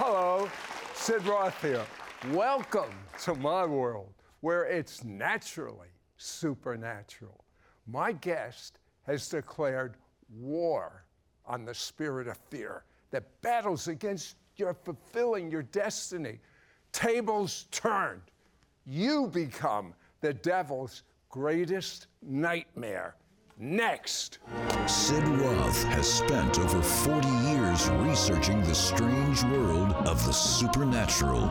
Hello, Sid Roth here. Welcome to my world where it's naturally supernatural. My guest has declared war on the spirit of fear that battles against your fulfilling your destiny. Tables turned. You become the devil's greatest nightmare. Next. Sid Roth has spent over 40 years researching the strange world of the supernatural.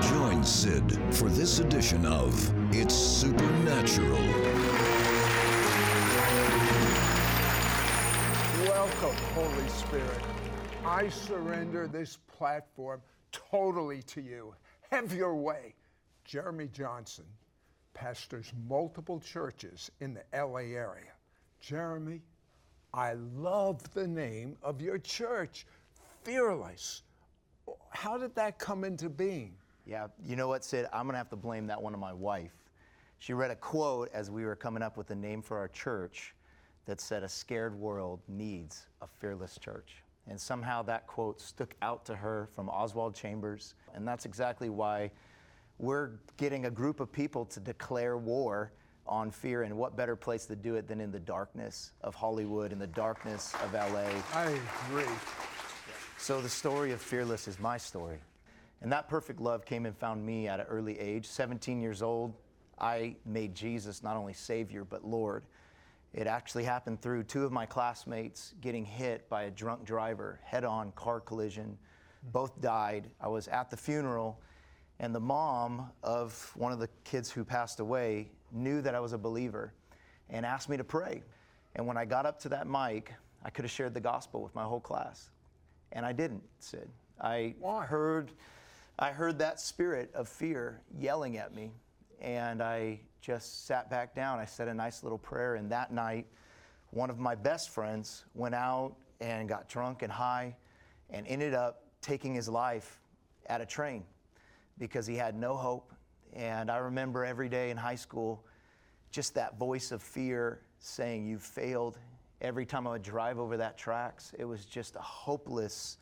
Join Sid for this edition of It's Supernatural. Welcome, Holy Spirit. I surrender this platform totally to you. Have your way. Jeremy Johnson pastors multiple churches in the LA area. Jeremy, I love the name of your church, Fearless. How did that come into being? Yeah, you know what, Sid? I'm going to have to blame that one on my wife. She read a quote as we were coming up with the name for our church that said, A scared world needs a fearless church. And somehow that quote stuck out to her from Oswald Chambers. And that's exactly why we're getting a group of people to declare war on fear. And what better place to do it than in the darkness of Hollywood, in the darkness of LA? I agree. So the story of Fearless is my story. And that perfect love came and found me at an early age. 17 years old, I made Jesus not only Savior, but Lord. It actually happened through two of my classmates getting hit by a drunk driver, head on car collision. Both died. I was at the funeral, and the mom of one of the kids who passed away knew that I was a believer and asked me to pray. And when I got up to that mic, I could have shared the gospel with my whole class. And I didn't, Sid. I Why? heard I heard that spirit of fear yelling at me, and I just sat back down. I said a nice little prayer, and that night, one of my best friends went out and got drunk and high and ended up taking his life at a train because he had no hope. And I remember every day in high school just that voice of fear saying, You failed. Every time I would drive over that tracks, it was just a hopeless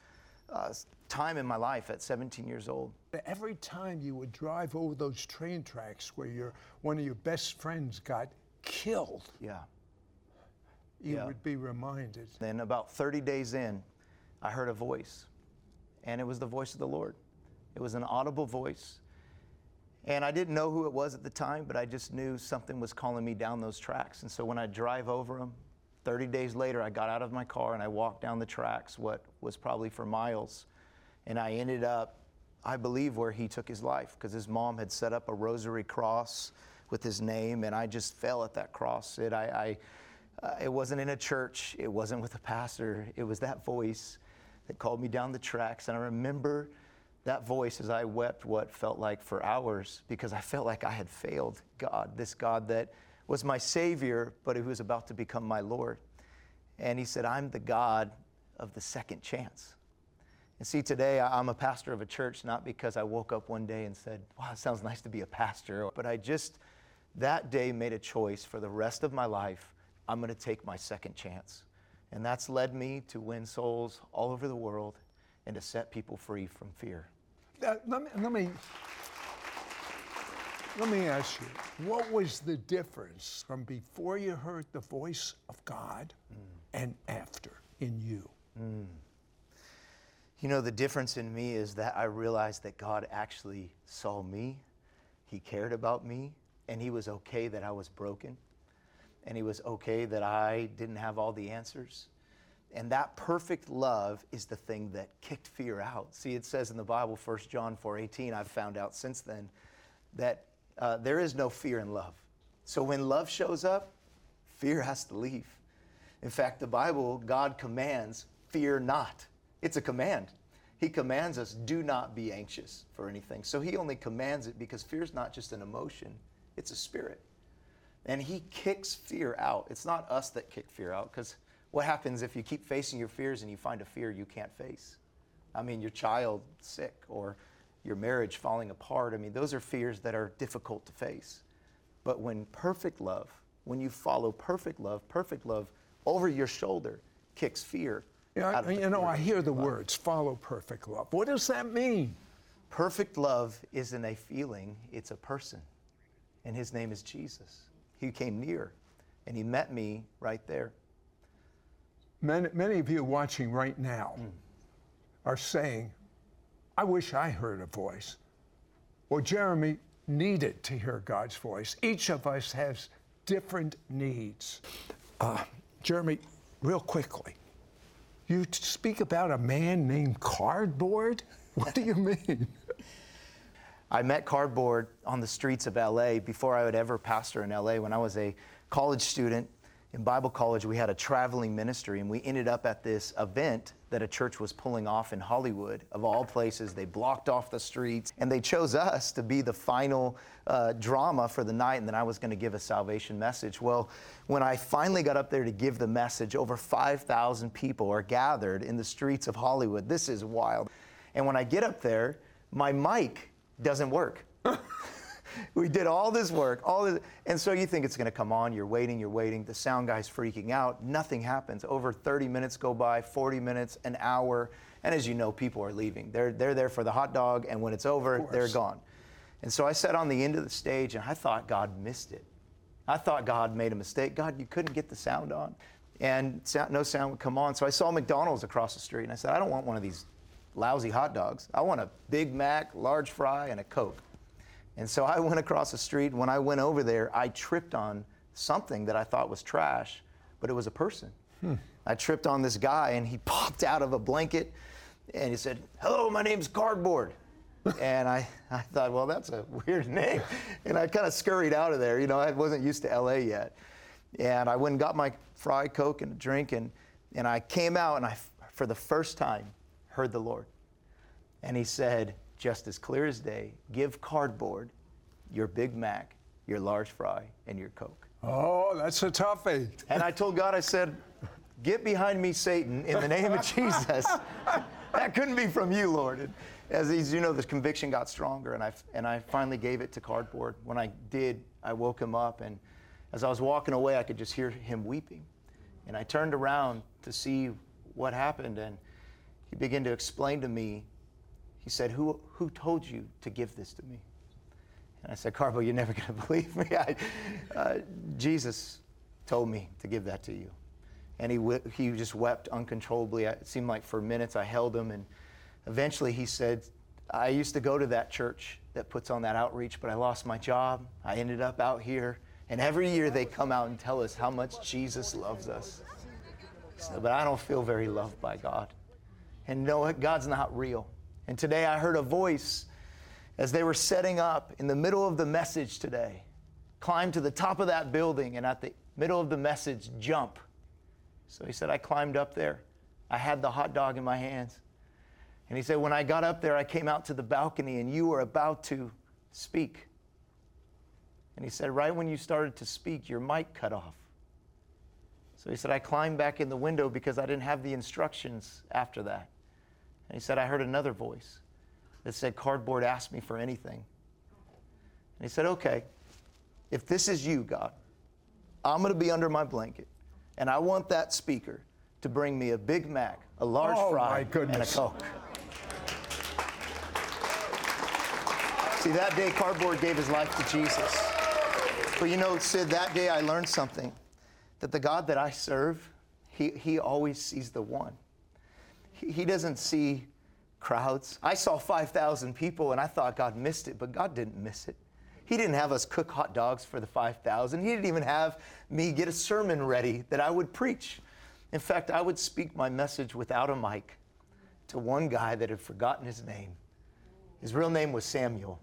uh, time in my life at 17 years old. Every time you would drive over those train tracks where your, one of your best friends got killed, Yeah. you Yeah. would be reminded. Then, about 30 days in, I heard a voice, and it was the voice of the Lord. It was an audible voice. And I didn't know who it was at the time, but I just knew something was calling me down those tracks. And so when I drive over them, 30 days later, I got out of my car and I walked down the tracks, what was probably for miles. And I ended up, I believe, where he took his life because his mom had set up a rosary cross with his name, and I just fell at that cross. It, I, I, uh, it wasn't in a church, it wasn't with a pastor, it was that voice that called me down the tracks. And I remember that voice as I wept what felt like for hours because I felt like I had failed God, this God that was my Savior, but who was about to become my Lord. And He said, I'm the God of the second chance. And see, today I'm a pastor of a church not because I woke up one day and said, wow, it sounds nice to be a pastor, but I just that day made a choice for the rest of my life. I'm going to take my second chance. And that's led me to win souls all over the world and to set people free from fear. Uh, let, me, let me let me ask you, what was the difference from before you heard the voice of God and after in you? You know, the difference in me is that I realized that God actually saw me, He cared about me, and He was okay that I was broken, and He was okay that I didn't have all the answers. And that perfect love is the thing that kicked fear out. See, it says in the Bible, 1 John 4:18, I've found out since then, that uh, there is no fear in love. So when love shows up, fear has to leave. In fact, the Bible, God commands, fear not. It's a command. He commands us, do not be anxious for anything. So he only commands it because fear is not just an emotion, it's a spirit. And he kicks fear out. It's not us that kick fear out because what happens if you keep facing your fears and you find a fear you can't face? I mean, your child sick or your marriage falling apart. I mean, those are fears that are difficult to face. But when perfect love, when you follow perfect love, perfect love over your shoulder kicks fear Yeah, you know, I hear the words follow perfect love. What does that mean? Perfect love isn't a feeling, it's a person. And his name is Jesus. He came near and he met me right there. Many, many of you watching right now Mm. are saying, I wish I heard a voice. Well, Jeremy needed to hear God's voice. Each of us has different needs. Uh, Jeremy, real quickly, you speak about a man named Cardboard? What do you mean? I met Cardboard on the streets of LA before I would ever pastor in LA. When I was a college student in Bible college, we had a traveling ministry, and we ended up at this event that a church was pulling off in Hollywood. Of all places, they blocked off the streets, and they chose us to be the final uh, drama for the night, and then I was going to give a salvation message. Well, when I finally got up there to give the message, over 5,000 people are gathered in the streets of Hollywood. This is wild. And when I get up there, my mic doesn't work. we did all this work, all this, and so you think it's going to come on. You're waiting, you're waiting. The sound guy's freaking out. Nothing happens. Over 30 minutes go by, 40 minutes, an hour, and as you know, people are leaving. They're they're there for the hot dog, and when it's over, they're gone. And so I sat on the end of the stage, and I thought God missed it. I thought God made a mistake. God, you couldn't get the sound on, and sound, no sound would come on. So I saw McDonald's across the street, and I said, I don't want one of these lousy hot dogs. I want a Big Mac, large fry, and a Coke. And so I went across the street. When I went over there, I tripped on something that I thought was trash, but it was a person. Hmm. I tripped on this guy, and he popped out of a blanket, and he said, "Hello, my name's Cardboard." and I, I thought, well, that's a weird name. And I kind of scurried out of there. You know, I wasn't used to LA yet. And I went and got my fry Coke and a drink, and, and I came out, and I, for the first time, heard the Lord. And he said, just as clear as day, give cardboard your Big Mac, your large fry, and your Coke. Oh, that's a toughie. And I told God, I said, get behind me, Satan, in the name of Jesus. that couldn't be from you, Lord. And as, you know, the conviction got stronger, and I, and I finally gave it to cardboard. When I did, I woke him up, and as I was walking away, I could just hear him weeping. And I turned around to see what happened, and he began to explain to me. He said, Who, who told you to give this to me? And I said, Carbo, you're never going to believe me. I, uh, Jesus told me to give that to you. And he, he just wept uncontrollably. It seemed like for minutes I held him. And eventually he said, I used to go to that church that puts on that outreach, but I lost my job. I ended up out here. And every year they come out and tell us how much Jesus loves us. So, but I don't feel very loved by God. And no. God's not real. And today I heard a voice as they were setting up in the middle of the message today, climb to the top of that building and at the middle of the message, jump. So he said, I climbed up there. I had the hot dog in my hands. And he said, When I got up there, I came out to the balcony and you were about to speak. And he said, Right when you started to speak, your mic cut off. So he said, I climbed back in the window because I didn't have the instructions after that. And he said, I heard another voice that said, Cardboard asked me for anything. And he said, Okay, if this is you, God, I'm going to be under my blanket, and I want that speaker to bring me a Big Mac, a large Oh, fry, and a goodness. Coke. See, that day, Cardboard gave his life to Jesus. But you know, Sid, that day I learned something that the God that I serve, he, he always sees the one. He, he doesn't see crowds. I saw 5,000 people and I thought God missed it, but God didn't miss it. He didn't have us cook hot dogs for the 5,000. He didn't even have me get a sermon ready that I would preach. In fact, I would speak my message without a mic to one guy that had forgotten his name. His real name was Samuel.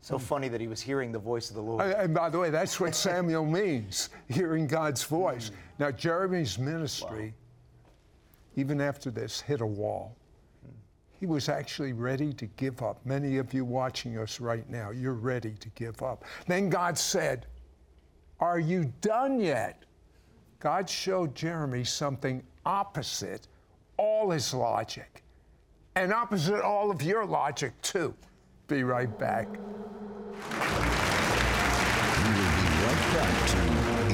So hmm. funny that he was hearing the voice of the Lord. And by the way, that's what Samuel means, hearing God's voice. Hmm. Now, Jeremy's ministry, even after this, hit a wall. He was actually ready to give up. Many of you watching us right now, you're ready to give up. Then God said, Are you done yet? God showed Jeremy something opposite all his logic, and opposite all of your logic, too. Be right back. We will be right back to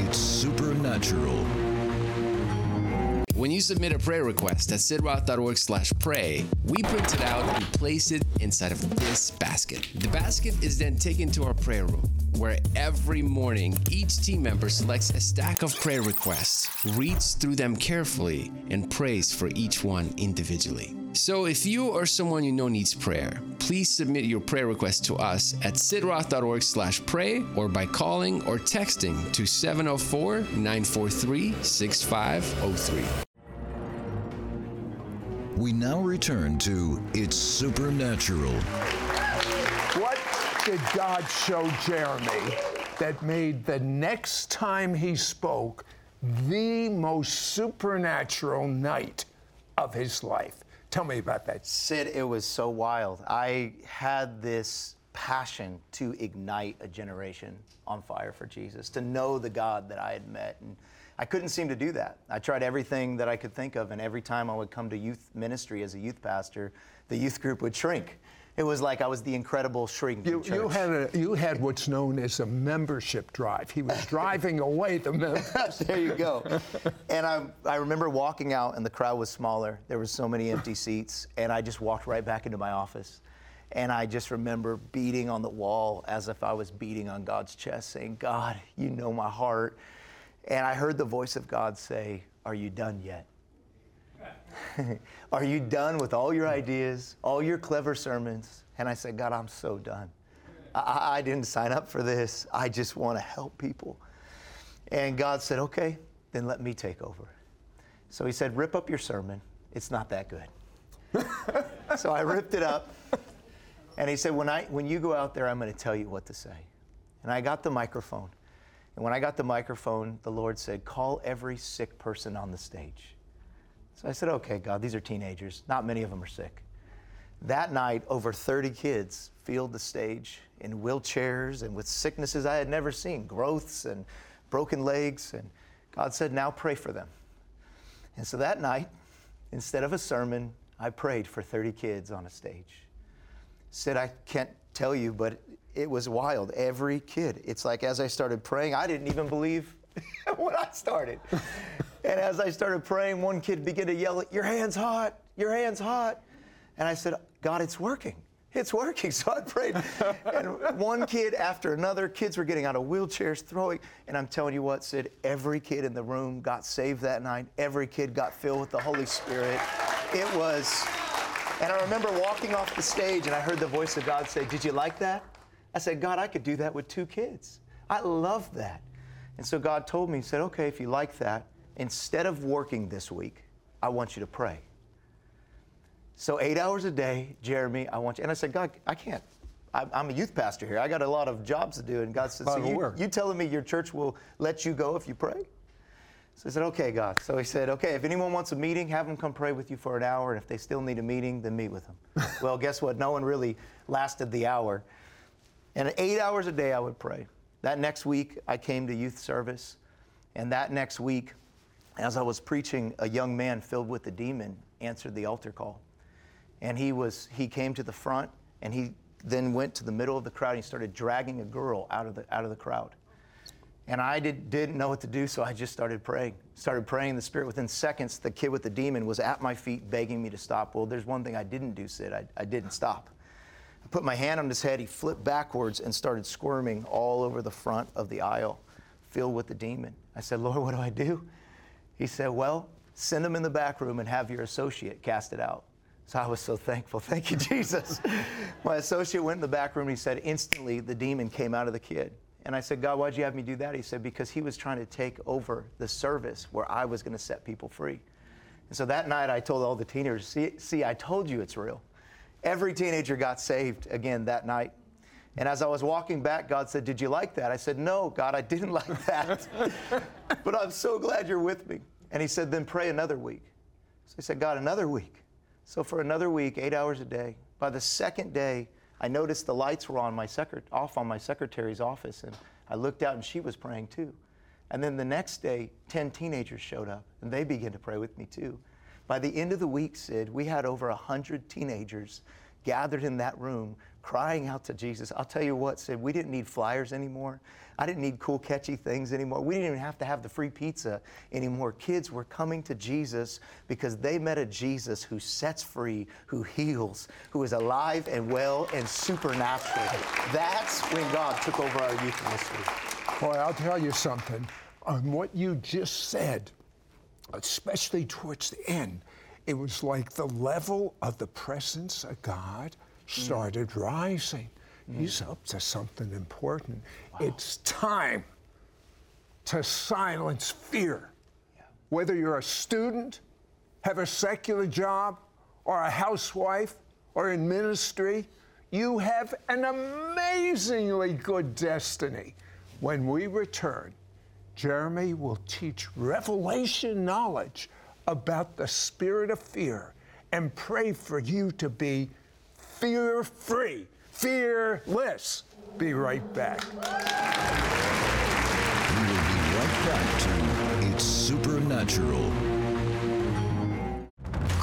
It's Supernatural. When you submit a prayer request at sidroth.org slash pray, we print it out and place it inside of this basket. The basket is then taken to our prayer room, where every morning each team member selects a stack of prayer requests, reads through them carefully, and prays for each one individually. So if you or someone you know needs prayer, please submit your prayer request to us at sidroth.org slash pray or by calling or texting to 704-943-6503. We now return to It's Supernatural. What did God show Jeremy that made the next time he spoke the most supernatural night of his life? Tell me about that. Sid, it was so wild. I had this passion to ignite a generation on fire for Jesus, to know the God that I had met. And I couldn't seem to do that. I tried everything that I could think of, and every time I would come to youth ministry as a youth pastor, the youth group would shrink. It was like I was the incredible shrink. You, you had a, you had what's known as a membership drive. He was driving away the members. there you go. And I, I remember walking out, and the crowd was smaller. There were so many empty seats, and I just walked right back into my office. And I just remember beating on the wall as if I was beating on God's chest, saying, God, you know my heart. And I heard the voice of God say, Are you done yet? Are you done with all your ideas, all your clever sermons? And I said, God, I'm so done. I, I didn't sign up for this. I just want to help people. And God said, Okay, then let me take over. So He said, Rip up your sermon. It's not that good. so I ripped it up. And He said, when, I, when you go out there, I'm going to tell you what to say. And I got the microphone. And when I got the microphone, the Lord said, Call every sick person on the stage. So I said, okay, God, these are teenagers. Not many of them are sick. That night, over 30 kids filled the stage in wheelchairs and with sicknesses I had never seen, growths and broken legs. And God said, now pray for them. And so that night, instead of a sermon, I prayed for 30 kids on a stage. Sid, I can't tell you, but it was wild. Every kid. It's like as I started praying, I didn't even believe when I started. And as I started praying, one kid began to yell, Your hand's hot, your hand's hot. And I said, God, it's working. It's working. So I prayed. and one kid after another, kids were getting out of wheelchairs, throwing. And I'm telling you what, Sid, every kid in the room got saved that night. Every kid got filled with the Holy Spirit. It was, and I remember walking off the stage and I heard the voice of God say, Did you like that? I said, God, I could do that with two kids. I love that. And so God told me, He said, Okay, if you like that, instead of working this week, I want you to pray. So, eight hours a day, Jeremy, I want you. And I said, God, I can't. I'm a youth pastor here. I got a lot of jobs to do. And God said, So you, you telling me your church will let you go if you pray? So I said, Okay, God. So he said, Okay, if anyone wants a meeting, have them come pray with you for an hour. And if they still need a meeting, then meet with them. well, guess what? No one really lasted the hour. And eight hours a day, I would pray. That next week, I came to youth service. And that next week, as I was preaching, a young man filled with the demon answered the altar call. And he, was, he came to the front and he then went to the middle of the crowd and he started dragging a girl out of the, out of the crowd. And I did, didn't know what to do, so I just started praying. Started praying the Spirit. Within seconds, the kid with the demon was at my feet begging me to stop. Well, there's one thing I didn't do, Sid. I, I didn't stop. I put my hand on his head. He flipped backwards and started squirming all over the front of the aisle, filled with the demon. I said, Lord, what do I do? He said, Well, send him in the back room and have your associate cast it out. So I was so thankful. Thank you, Jesus. My associate went in the back room and he said, instantly the demon came out of the kid. And I said, God, why'd you have me do that? He said, because he was trying to take over the service where I was going to set people free. And so that night I told all the teenagers, see, see, I told you it's real. Every teenager got saved again that night. And as I was walking back, God said, Did you like that? I said, No, God, I didn't like that. but I'm so glad you're with me. And He said, Then pray another week. So I said, God, another week. So for another week, eight hours a day. By the second day, I noticed the lights were on my secret- off on my secretary's office, and I looked out and she was praying too. And then the next day, 10 teenagers showed up, and they began to pray with me too. By the end of the week, Sid, we had over 100 teenagers gathered in that room crying out to Jesus. I'll tell you what, Sid, we didn't need flyers anymore. I didn't need cool, catchy things anymore. We didn't even have to have the free pizza anymore. Kids were coming to Jesus because they met a Jesus who sets free, who heals, who is alive and well and supernatural. That's when God took over our youth ministry. Boy, I'll tell you something. On what you just said, especially towards the end, it was like the level of the presence of God mm. started rising. Mm. He's up to something important. It's time to silence fear. Whether you're a student, have a secular job, or a housewife, or in ministry, you have an amazingly good destiny. When we return, Jeremy will teach revelation knowledge about the spirit of fear and pray for you to be fear free, fearless. Be right back. We will be right back to It's Supernatural.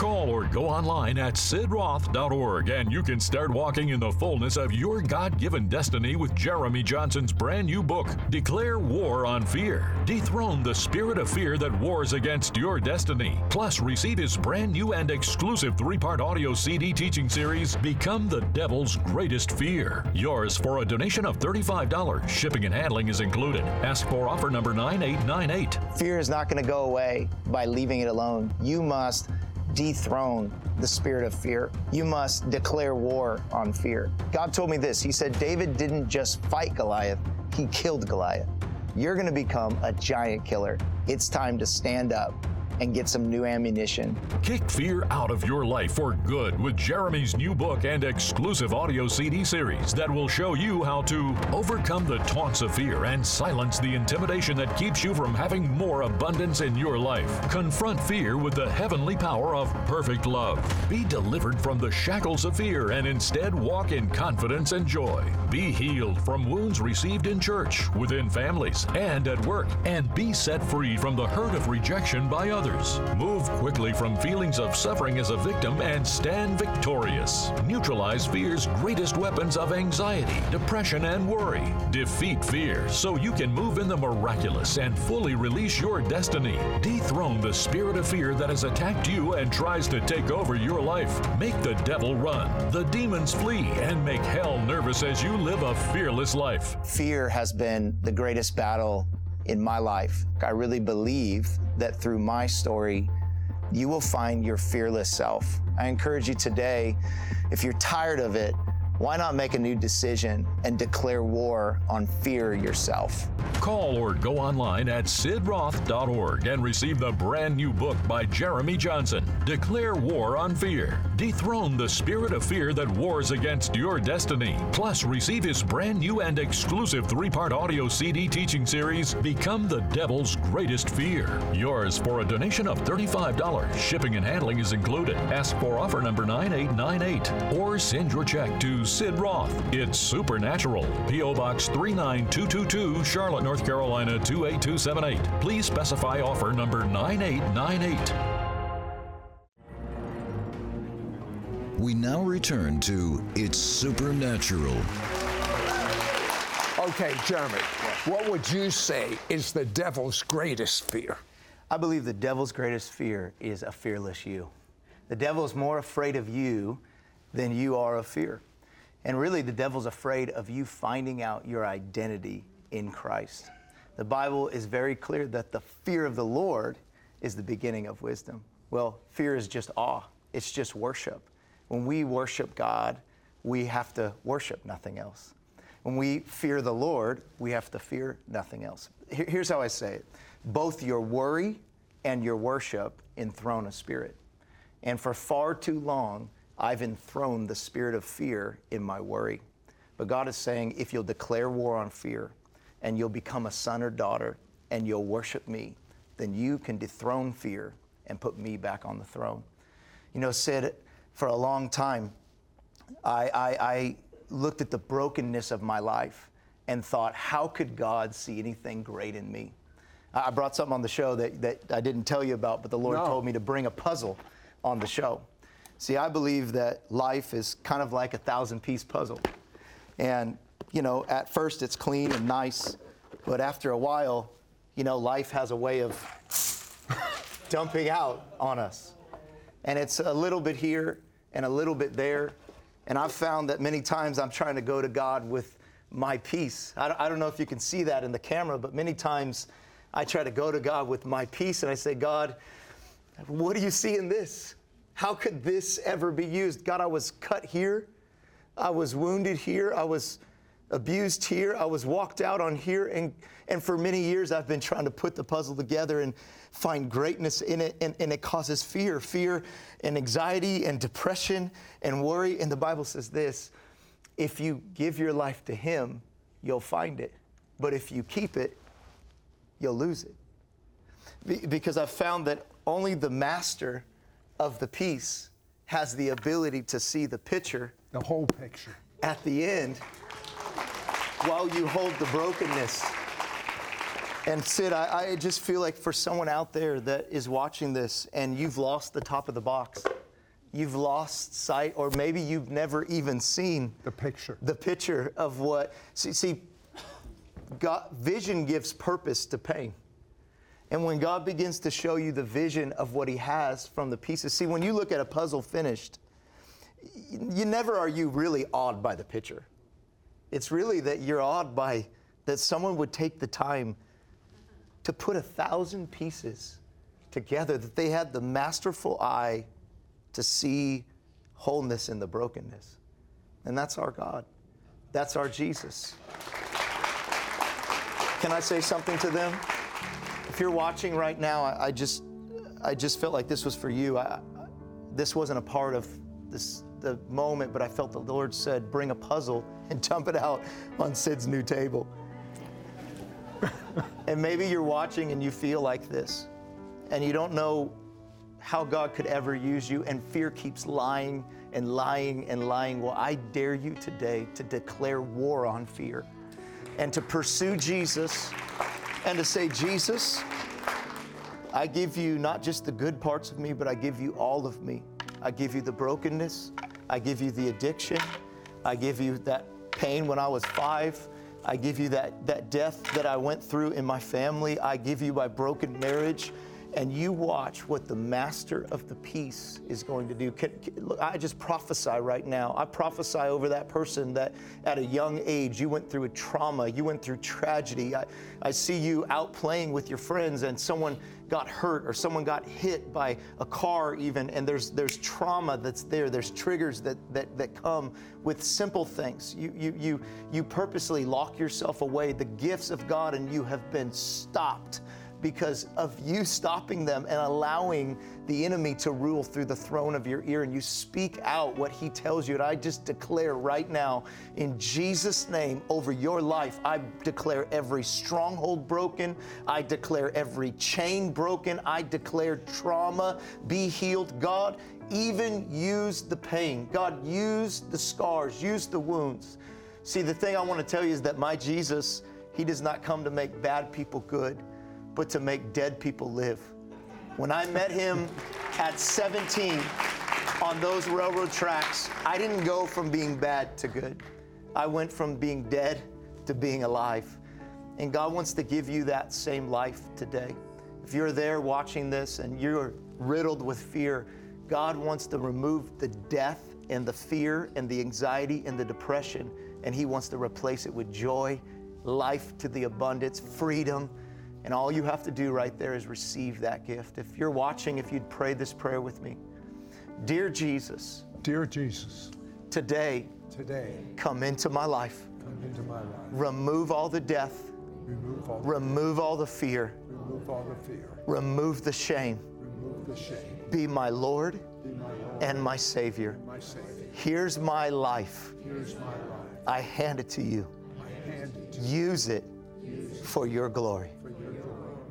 Call or go online at sidroth.org and you can start walking in the fullness of your God given destiny with Jeremy Johnson's brand new book, Declare War on Fear. Dethrone the spirit of fear that wars against your destiny. Plus, receive his brand new and exclusive three part audio CD teaching series, Become the Devil's Greatest Fear. Yours for a donation of $35. Shipping and handling is included. Ask for offer number 9898. Fear is not going to go away by leaving it alone. You must dethrone the spirit of fear. You must declare war on fear. God told me this He said, David didn't just fight Goliath, he killed Goliath. You're going to become a giant killer. It's time to stand up and get some new ammunition. Kick fear out of your life for good with Jeremy's new book and exclusive audio CD series that will show you how to overcome the taunts of fear and silence the intimidation that keeps you from having more abundance in your life. Confront fear with the heavenly power of perfect love. Be delivered from the shackles of fear and instead walk in confidence and joy. Be healed from wounds received in church, within families, and at work. And be set free from the hurt of rejection by others. Move quickly from feelings of suffering as a victim and stand victorious. Neutralize fear's greatest weapons of anxiety, depression, and worry. Defeat fear so you can move in the miraculous and fully release your destiny. Dethrone the spirit of fear that has attacked you and tries to take over your life. Make the devil run, the demons flee, and make hell nervous as you live a fearless life. Fear has been the greatest battle in my life. I really believe that through my story, you will find your fearless self. I encourage you today, if you're tired of it, why not make a new decision and declare war on fear yourself? Call or go online at sidroth.org and receive the brand new book by Jeremy Johnson, Declare War on Fear. Dethrone the spirit of fear that wars against your destiny. Plus, receive his brand new and exclusive three part audio CD teaching series, Become the Devil's Greatest Fear. Yours for a donation of $35. Shipping and handling is included. Ask for offer number 9898 or send your check to Sid Roth. It's Supernatural. P.O. Box 39222, Charlotte, North Carolina 28278. Please specify offer number 9898. We now return to It's Supernatural. Okay, Jeremy, what would you say is the devil's greatest fear? I believe the devil's greatest fear is a fearless you. The devil is more afraid of you than you are of fear. And really, the devil's afraid of you finding out your identity in Christ. The Bible is very clear that the fear of the Lord is the beginning of wisdom. Well, fear is just awe, it's just worship. When we worship God, we have to worship nothing else. When we fear the Lord, we have to fear nothing else. Here's how I say it both your worry and your worship enthrone a spirit. And for far too long, I've enthroned the spirit of fear in my worry. But God is saying, if you'll declare war on fear and you'll become a son or daughter and you'll worship me, then you can dethrone fear and put me back on the throne. You know, Sid, for a long time, I, I, I looked at the brokenness of my life and thought, how could God see anything great in me? I brought something on the show that, that I didn't tell you about, but the Lord No. told me to bring a puzzle on the show. See, I believe that life is kind of like a thousand piece puzzle. And, you know, at first it's clean and nice, but after a while, you know, life has a way of dumping out on us. And it's a little bit here and a little bit there. And I've found that many times I'm trying to go to God with my piece. I don't, know if you can see that in the camera, but many times I try to go to God with my piece and I say, God, what do you see in this? How could this ever be used? God, I was cut here. I was wounded here. I was abused here. I was walked out on here. And, and for many years, I've been trying to put the puzzle together and find greatness in it. And, and it causes fear fear and anxiety and depression and worry. And the Bible says this if you give your life to Him, you'll find it. But if you keep it, you'll lose it. Be- because I've found that only the master of the piece has the ability to see the picture The whole picture. at the end while you hold the brokenness. And Sid, I, I just feel like for someone out there that is watching this and you've lost the top of the box, you've lost sight, or maybe you've never even seen The picture. the picture of what. See, see God, vision gives purpose to pain. And when God begins to show you the vision of what He has from the pieces, see, when you look at a puzzle finished, you never are you really awed by the picture. It's really that you're awed by that someone would take the time to put a thousand pieces together, that they had the masterful eye to see wholeness in the brokenness. And that's our God. That's our Jesus. Can I say something to them? If you're watching right now, I, I just, I just felt like this was for you. I, this wasn't a part of this the moment, but I felt the Lord said, "Bring a puzzle and dump it out on Sid's new table." and maybe you're watching and you feel like this, and you don't know how God could ever use you, and fear keeps lying and lying and lying. Well, I dare you today to declare war on fear and to pursue Jesus and to say, Jesus, I give you not just the good parts of me, but I give you all of me. I give you the brokenness. I give you the addiction. I give you that pain when I was five. I give you that, that death that I went through in my family. I give you my broken marriage. And you watch what the master of the piece is going to do. Can, can- look, I just prophesy right now. I prophesy over that person that at a young age you went through a trauma, you went through tragedy. I, I see you out playing with your friends and someone got hurt or someone got hit by a car even and there's there's trauma that's there there's triggers that that, that come with simple things you you you you purposely lock yourself away the gifts of god and you have been stopped because of you stopping them and allowing the enemy to rule through the throne of your ear and you speak out what he tells you. And i just declare right now in jesus name over your life i declare every stronghold broken. I declare every chain broken. I declare trauma be healed. God even use the pain. God use the scars use the wounds. See the thing i want to tell you is that my jesus he does not come to make bad people good but to make dead people live. When I met him at 17 on those railroad tracks, I didn't go from being bad to good. I went from being dead to being alive. And God wants to give you that same life today. If you're there watching this and you're riddled with fear, God wants to remove the death and the fear and the anxiety and the depression, and He wants to replace it with joy, life to the abundance, freedom. And all you have to do right there is receive that gift. If you're watching, if you'd pray this prayer with me Dear Jesus, Dear Jesus, today today come into my life, come into my life. remove all the death, Remove all, remove all the fear, remove all the fear. remove the shame. Remove the shame. Be my Lord Be my Lord, and my Savior. my Savior. Here's my life. Here's my life. I hand it to you. I hand it to Use it for your glory. you for your glory.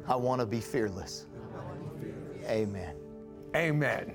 I want to be fearless. Amen. Amen.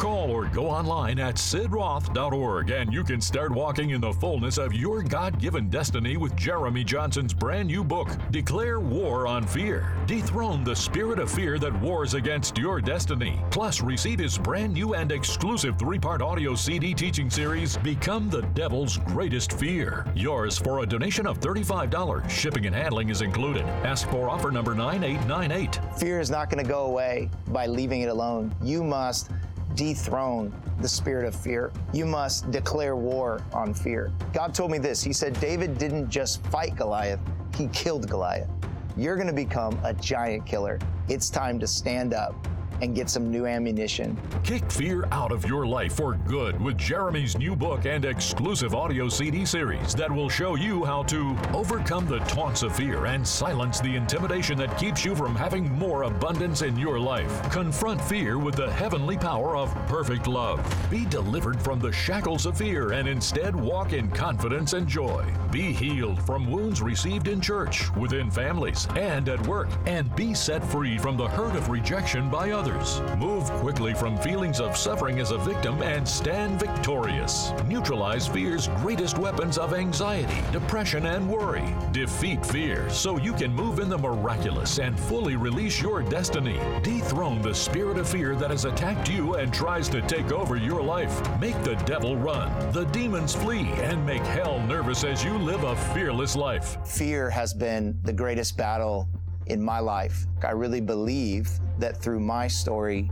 Call or go online at sidroth.org and you can start walking in the fullness of your God given destiny with Jeremy Johnson's brand new book, Declare War on Fear. Dethrone the spirit of fear that wars against your destiny. Plus, receive his brand new and exclusive three part audio CD teaching series, Become the Devil's Greatest Fear. Yours for a donation of $35. Shipping and handling is included. Ask for offer number 9898. Fear is not going to go away by leaving it alone. You must dethrone the spirit of fear. You must declare war on fear. God told me this He said, David didn't just fight Goliath, he killed Goliath. You're going to become a giant killer. It's time to stand up and get some new ammunition. Kick fear out of your life for good with Jeremy's new book and exclusive audio CD series that will show you how to overcome the taunts of fear and silence the intimidation that keeps you from having more abundance in your life. Confront fear with the heavenly power of perfect love. Be delivered from the shackles of fear and instead walk in confidence and joy. Be healed from wounds received in church, within families, and at work, and be set free from the hurt of rejection by others others. Move quickly from feelings of suffering as a victim and stand victorious. Neutralize fear's greatest weapons of anxiety, depression, and worry. Defeat fear so you can move in the miraculous and fully release your destiny. Dethrone the spirit of fear that has attacked you and tries to take over your life. Make the devil run, the demons flee, and make hell nervous as you live a fearless life. Fear has been the greatest battle in my life. I really believe that through my story,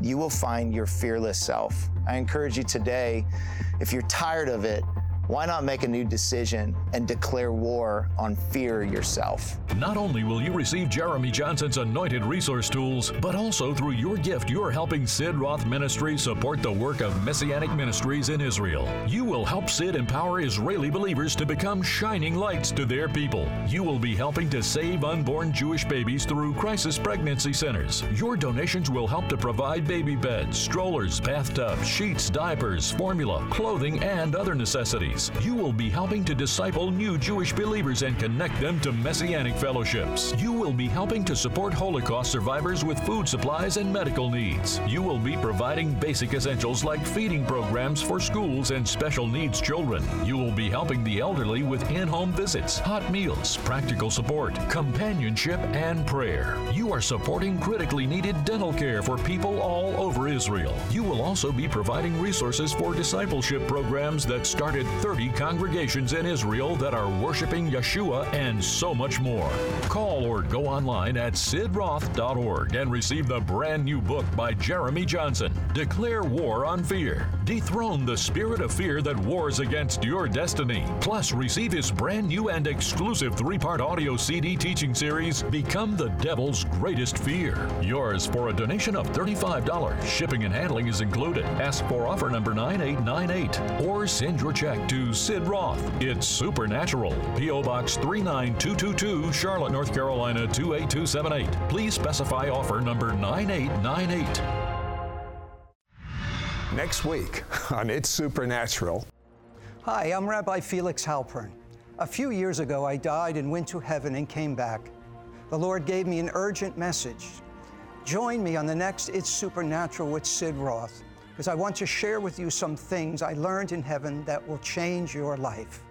you will find your fearless self. I encourage you today, if you're tired of it, why not make a new decision and declare war on fear yourself? Not only will you receive Jeremy Johnson's anointed resource tools, but also through your gift, you're helping Sid Roth Ministries support the work of Messianic ministries in Israel. You will help Sid empower Israeli believers to become shining lights to their people. You will be helping to save unborn Jewish babies through crisis pregnancy centers. Your donations will help to provide baby beds, strollers, bathtubs, sheets, diapers, formula, clothing, and other necessities. You will be helping to disciple new Jewish believers and connect them to Messianic fellowships. You will be helping to support Holocaust survivors with food supplies and medical needs. You will be providing basic essentials like feeding programs for schools and special needs children. You will be helping the elderly with in home visits, hot meals, practical support, companionship, and prayer. You are supporting critically needed dental care for people all over Israel. You will also be providing resources for discipleship programs that started 30 congregations in Israel that are worshiping Yeshua and so much more. Call or go online at sidroth.org and receive the brand new book by Jeremy Johnson, Declare War on Fear. Dethrone the spirit of fear that wars against your destiny. Plus, receive his brand new and exclusive three part audio CD teaching series, Become the Devil's Greatest Fear. Yours for a donation of $35. Shipping and handling is included. Ask for offer number 9898 or send your check to Sid Roth. It's Supernatural. P.O. Box 39222, Charlotte, North Carolina 28278. Please specify offer number 9898. Next week on It's Supernatural. Hi, I'm Rabbi Felix Halpern. A few years ago, I died and went to heaven and came back. The Lord gave me an urgent message. Join me on the next It's Supernatural with Sid Roth because I want to share with you some things I learned in heaven that will change your life.